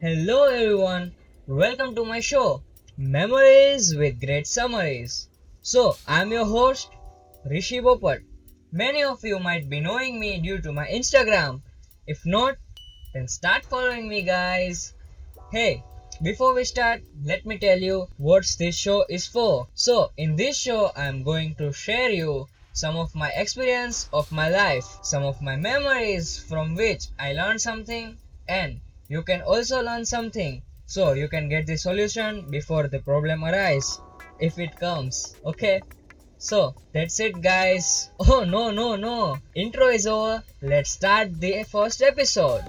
Hello everyone, welcome to my show Memories with Great Summaries. So, I'm your host Rishi Popat. Many of you might be knowing me due to my Instagram. If not, then start following me, guys. Hey, before we start, let me tell you what this show is for. So, in this show, I'm going to share you some of my experience of my life, some of my memories from which I learned something and you can also learn something. So you can get the solution before the problem arise if it comes. Okay? So that's it guys. Oh no no no. Intro is over. Let's start the first episode.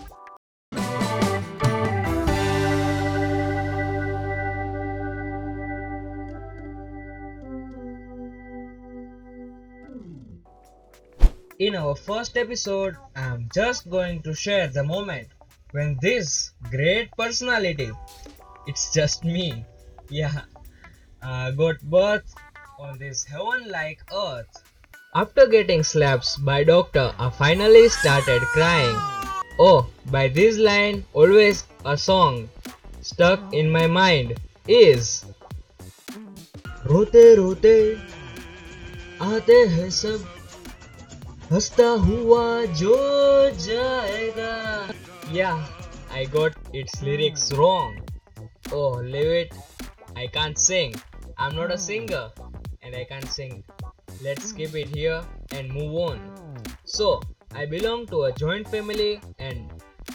In our first episode, I am just going to share the moment when this great personality, it's just me, yeah, uh, got birth on this heaven-like earth. After getting slaps by doctor, I finally started crying. Oh, by this line, always a song stuck in my mind is रोते रोते आते हैं सब हंसता हुआ जो जाएगा yeah i got its lyrics hmm. wrong. Oh leave it. I can't sing. I'm not a hmm. singer and i can't sing. Let's hmm. skip it here and move on. So i belong to a joint family and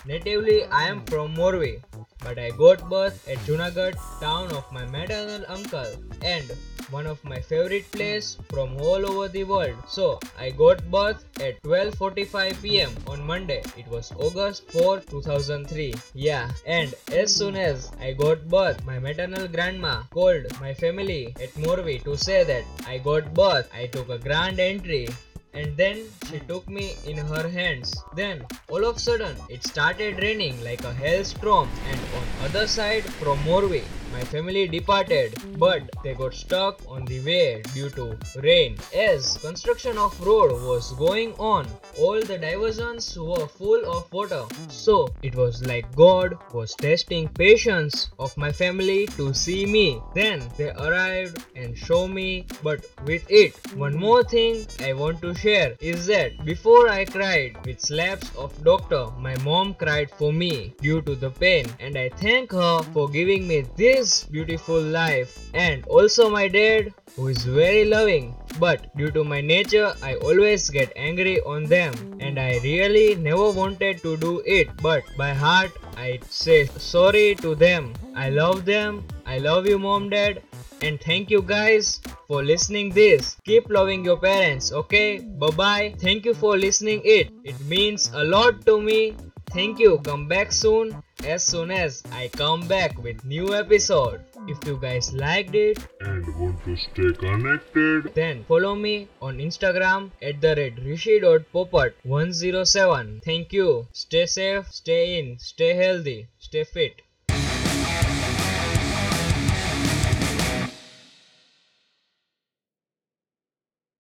natively i am from morvi but I got birth at Junagadh, town of my maternal uncle and one of my favorite place from all over the world. So I got birth at 12:45 pm on Monday. It was August 4, 2003. Yeah, and as soon as I got birth, my maternal grandma called my family at Morvi to say that I got birth. I took a grand entry and then she took me in her hands. Then all of a sudden it started raining like a hailstorm and on other side from Morvi my family departed, but they got stuck on the way due to rain. As construction of road was going on, all the diversions were full of water. So it was like God was testing patience of my family to see me. Then they arrived and show me, but with it, one more thing I want to share is that before I cried with slaps of doctor, my mom cried for me due to the pain and I thank her for giving me this beautiful life. And also my dad who is very loving but due to my nature I always get angry on them. And I really never wanted to do it but by heart I say sorry to them. I love them. I love you mom dad. And thank you guys for listening this. Keep loving your parents okay? Bye bye thank you for listening it. It means a lot to me thank you come back soon as soon as I come back with new episode. If you guys liked it and want to stay connected, then follow me on Instagram at the red rishi.popat107. Thank you. Stay safe, stay in, stay healthy, stay fit.